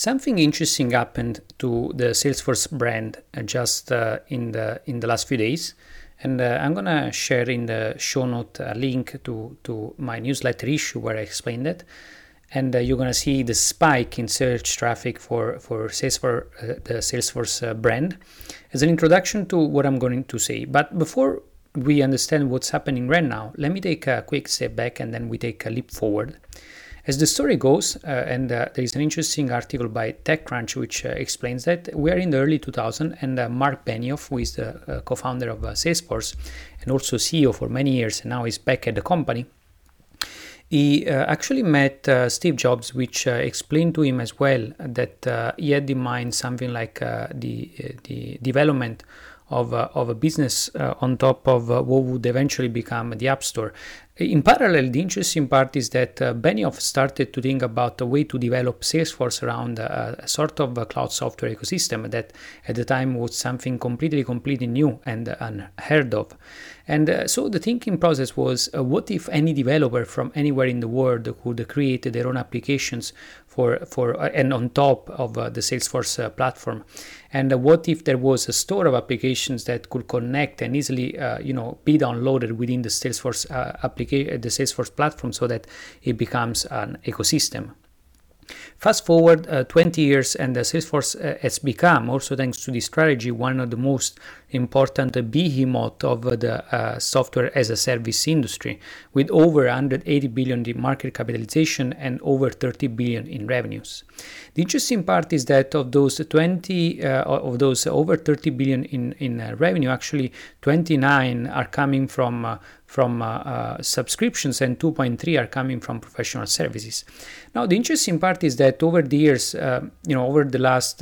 Something interesting happened to the Salesforce brand uh, just uh, in the in the last few days, and uh, I'm gonna share in the show note a link to to my newsletter issue where I explained it, and uh, you're gonna see the spike in search traffic for for Salesforce uh, the Salesforce uh, brand as an introduction to what I'm going to say. But before we understand what's happening right now, let me take a quick step back and then we take a leap forward. As the story goes, uh, and uh, there is an interesting article by TechCrunch which uh, explains that we are in the early 2000s, and uh, Mark Benioff, who is the uh, co-founder of uh, Salesforce and also CEO for many years, and now is back at the company. He actually met Steve Jobs, which explained to him as well that he had in mind something like the the development of, uh, of a business uh, on top of uh, what would eventually become the App Store. In parallel, the interesting part is that uh, Benioff started to think about a way to develop Salesforce around a, a sort of a cloud software ecosystem that at the time was something completely, completely new and unheard of. And uh, so the thinking process was uh, what if any developer from anywhere in the world could create their own applications for, for uh, and on top of uh, the Salesforce uh, platform? And what if there was a store of applications that could connect and easily, you know, be downloaded within the Salesforce application? The Salesforce platform so that it becomes an ecosystem. Fast forward uh, 20 years, and the Salesforce uh, has become, also thanks to this strategy, one of the most important behemoth of the uh, software as a service industry, with over 180 billion in market capitalization and over 30 billion in revenues. The interesting part is that of those 20, uh, of those over 30 billion in in uh, revenue, actually 29 are coming from uh, from uh, uh, subscriptions and 2.3 are coming from professional services. Now, the interesting part is that over the years, uh, you know, over the last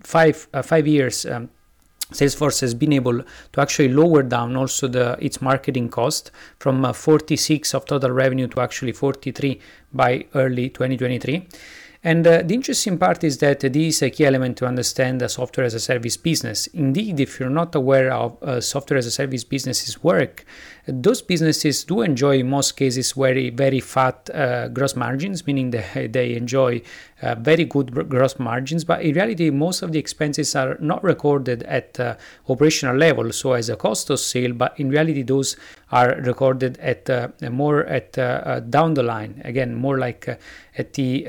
five five years. Um, Salesforce has been able to actually lower down also the its marketing cost from uh, 46 of total revenue to actually 43 by early 2023. And uh, the interesting part is that this is a key element to understand the software as a service business. Indeed, if you're not aware of uh, software as a service businesses work, those businesses do enjoy in most cases very very fat uh, gross margins, meaning that they enjoy uh, very good gross margins. But in reality, most of the expenses are not recorded at uh, operational level, so as a cost of sale. But in reality, those are recorded at uh, more at uh, down the line. Again, more like at the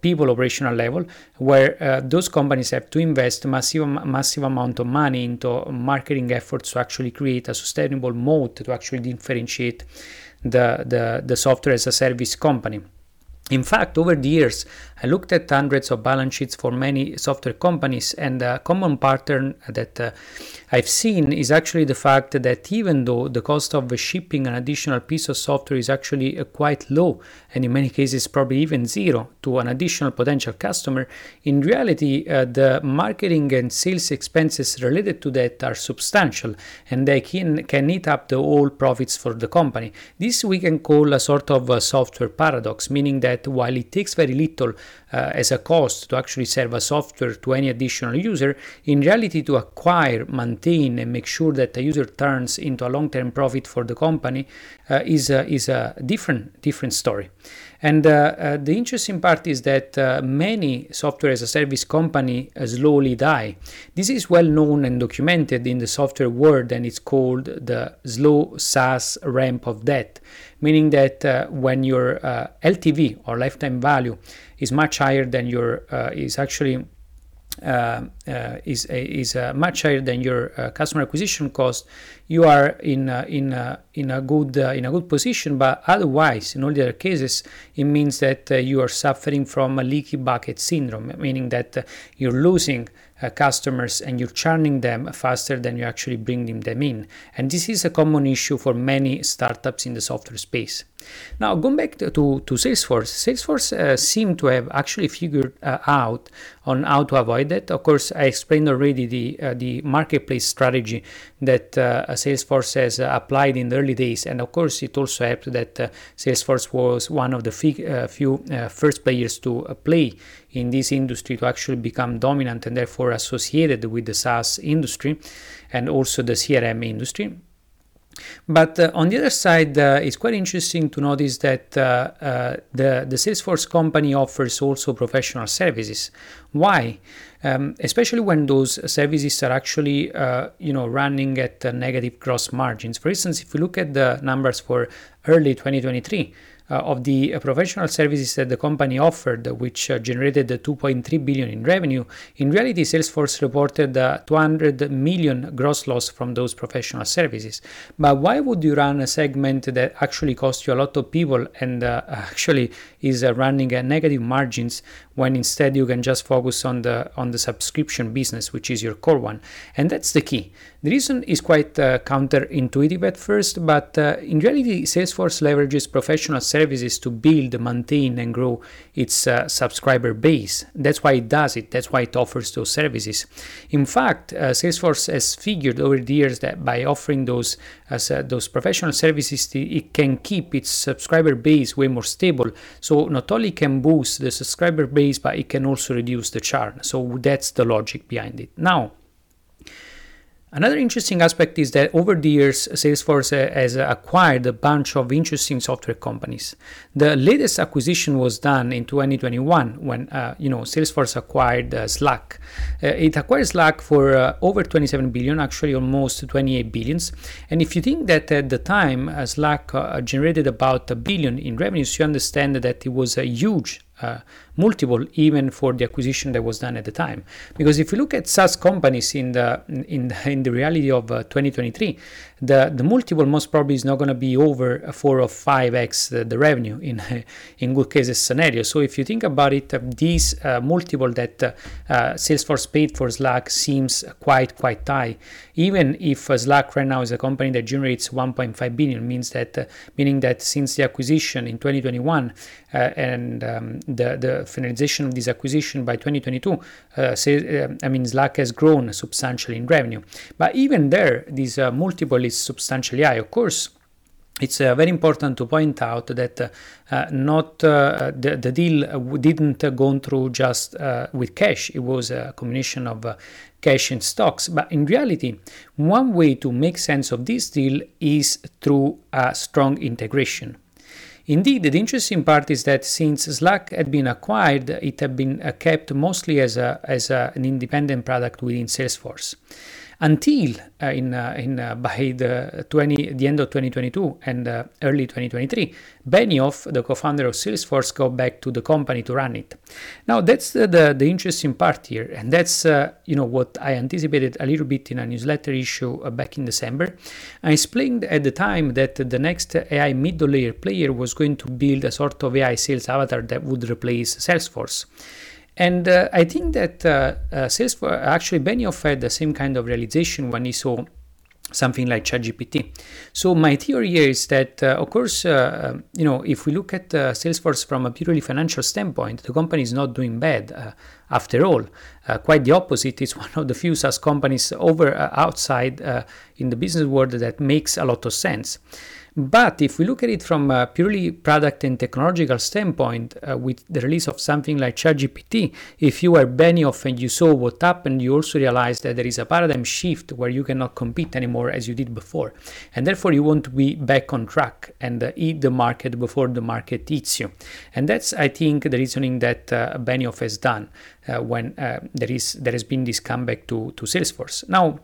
people operational level, where those companies have to invest massive massive amount of money into marketing efforts to actually create a sustainable mode to actually differentiate the, the, the software as a service company. In fact, over the years, I looked at hundreds of balance sheets for many software companies, and a common pattern that uh, I've seen is actually the fact that even though the cost of shipping an additional piece of software is actually uh, quite low, and in many cases probably even zero to an additional potential customer, in reality, uh, the marketing and sales expenses related to that are substantial, and they can, can eat up the whole profits for the company. This we can call a sort of a software paradox, meaning that while it takes very little as a cost to actually serve a software to any additional user, in reality, to acquire, maintain, and make sure that the user turns into a long-term profit for the company uh, is a, is a different different story. And uh, uh, the interesting part is that uh, many software as a service company uh, slowly die. This is well known and documented in the software world, and it's called the slow SaaS ramp of death, meaning that uh, when your uh, LTV or lifetime value is much higher than your uh, is actually uh, uh, uh, is is uh, much higher than your customer acquisition cost, you are in in in a good in a good position. But otherwise, in all the other cases, it means that you are suffering from a leaky bucket syndrome, meaning that you're losing uh, customers and you're churning them faster than you actually bringing them in. And this is a common issue for many startups in the software space. Now, going back to, to, to Salesforce, Salesforce uh, seemed to have actually figured uh, out on how to avoid that. Of course, I explained already the uh, the marketplace strategy that uh, Salesforce has uh, applied in the early days, and of course, it also helped that Salesforce was one of the few first players to play in this industry to actually become dominant and therefore associated with the SaaS industry and also the CRM industry. But uh, on the other side, uh, it's quite interesting to notice that uh, uh the, the Salesforce company offers also professional services. Why? Um, especially when those services are actually, uh, you know, running at negative gross margins. For instance, if you look at the numbers for early 2023, uh, of the uh, professional services that the company offered, which uh, generated 2.3 billion in revenue, in reality, Salesforce reported 200 million gross loss from those professional services. But why would you run a segment that actually costs you a lot of people and actually is running at negative margins when instead you can just focus on the on the subscription business, which is your core one? And that's the key. The reason is quite uh, counterintuitive at first, but uh, in reality, Salesforce leverages professional services to build, maintain, and grow its uh, subscriber base. That's why it does it. That's why it offers those services. In fact, uh, Salesforce has figured over the years that by offering those as uh, those professional services, it can keep its subscriber base way more stable. So not only can boost the subscriber base, but it can also reduce the churn. So that's the logic behind it. Now Another interesting aspect is that over the years, Salesforce uh, has acquired a bunch of interesting software companies. The latest acquisition was done in 2021 when uh, you know Salesforce acquired uh, Slack. Uh, it acquired Slack for uh, over 27 billion, actually almost 28 billions. And if you think that at the time uh, Slack generated about a billion in revenues, you understand that it was a huge uh, multiple even for the acquisition that was done at the time. Because if you look at SaaS companies in the in the, in the reality of uh, 2023, the the multiple most probably is not going to be over four or five x the, the, revenue in in good cases scenario. So if you think about it, uh, these uh, multiple that uh, uh, Salesforce paid for Slack seems quite quite high. Even if Slack right now is a company that generates 1.5 billion, means that meaning that since the acquisition in 2021 and um, the the finalization of this acquisition by 2022, uh, say, uh, I mean, Slack has grown substantially in revenue. But even there, this uh, multiple is substantially high. Of course, it's uh, very important to point out that uh, not uh, the, the deal didn't go through just with cash. It was a combination of cash and stocks. But in reality, one way to make sense of this deal is through a strong integration. Indeed, the interesting part is that since Slack had been acquired, it had been uh, kept mostly as, a, as a, an independent product within Salesforce until uh, in, uh, in uh, by the 20 the end of 2022 and early 2023 benioff the co-founder of salesforce go back to the company to run it. Now that's the, the, the interesting part here and that's you know what i anticipated a little bit in a newsletter issue back in december. I explained at the time that the next ai middle layer player was going to build a sort of ai sales avatar that would replace salesforce and uh, I think that uh, uh, Salesforce actually Benioff had the same kind of realization when he saw something like ChatGPT. So my theory here is that, uh, of course, uh, you know, if we look at uh, Salesforce from a purely financial standpoint, the company is not doing bad. After all, quite the opposite. It's one of the few SaaS companies over outside in the business world that makes a lot of sense. But if we look at it from a purely product and technological standpoint, uh, with the release of something like ChatGPT, if you were Benioff and you saw what happened, you also realize that there is a paradigm shift where you cannot compete anymore as you did before. And therefore, you want to be back on track and uh, eat the market before the market eats you. And that's, I think, the reasoning that uh, Benioff has done uh, when uh, there is there has been this comeback to, to Salesforce. Now,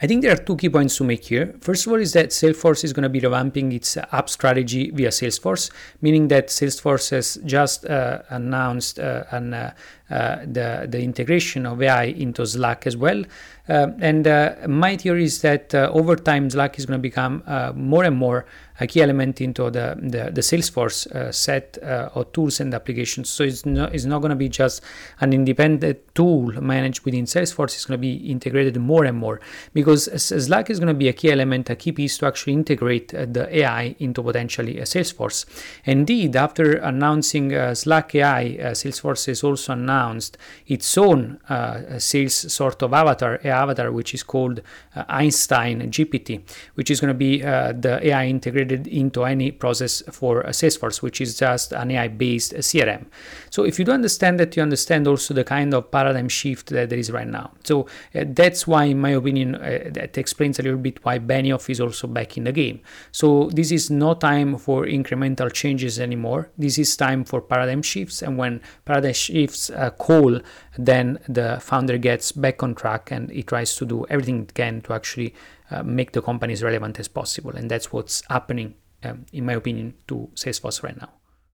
I think there are two key points to make here. First of all, is that Salesforce is going to be revamping its app strategy via Salesforce, meaning that Salesforce has just uh, announced uh, an, uh, the, the integration of AI into Slack as well. Uh, and uh, my theory is that over time, Slack is going to become more and more a key element into the, the, the Salesforce uh, set uh, of tools and applications. So it's not, it's not going to be just an independent tool managed within Salesforce, it's going to be integrated more and more because Slack is going to be a key element, a key piece to actually integrate uh, the AI into potentially a Salesforce. Indeed, after announcing uh, Slack AI, uh, Salesforce is also announced its own uh, sales sort of avatar, avatar, which is called uh, Einstein GPT, which is going to be uh, the AI integrated into any process for Salesforce, which is just an AI based CRM. So if you do understand that, you understand also the kind of paradigm shift that there is right now. So that's why, in my opinion, that explains a little bit why Benioff is also back in the game. So this is no time for incremental changes anymore. This is time for paradigm shifts, and when paradigm shifts uh, call, then the founder gets back on track and he tries to do everything it can to actually uh, make the company as relevant as possible. And that's what's happening, um, in my opinion, to Salesforce right now.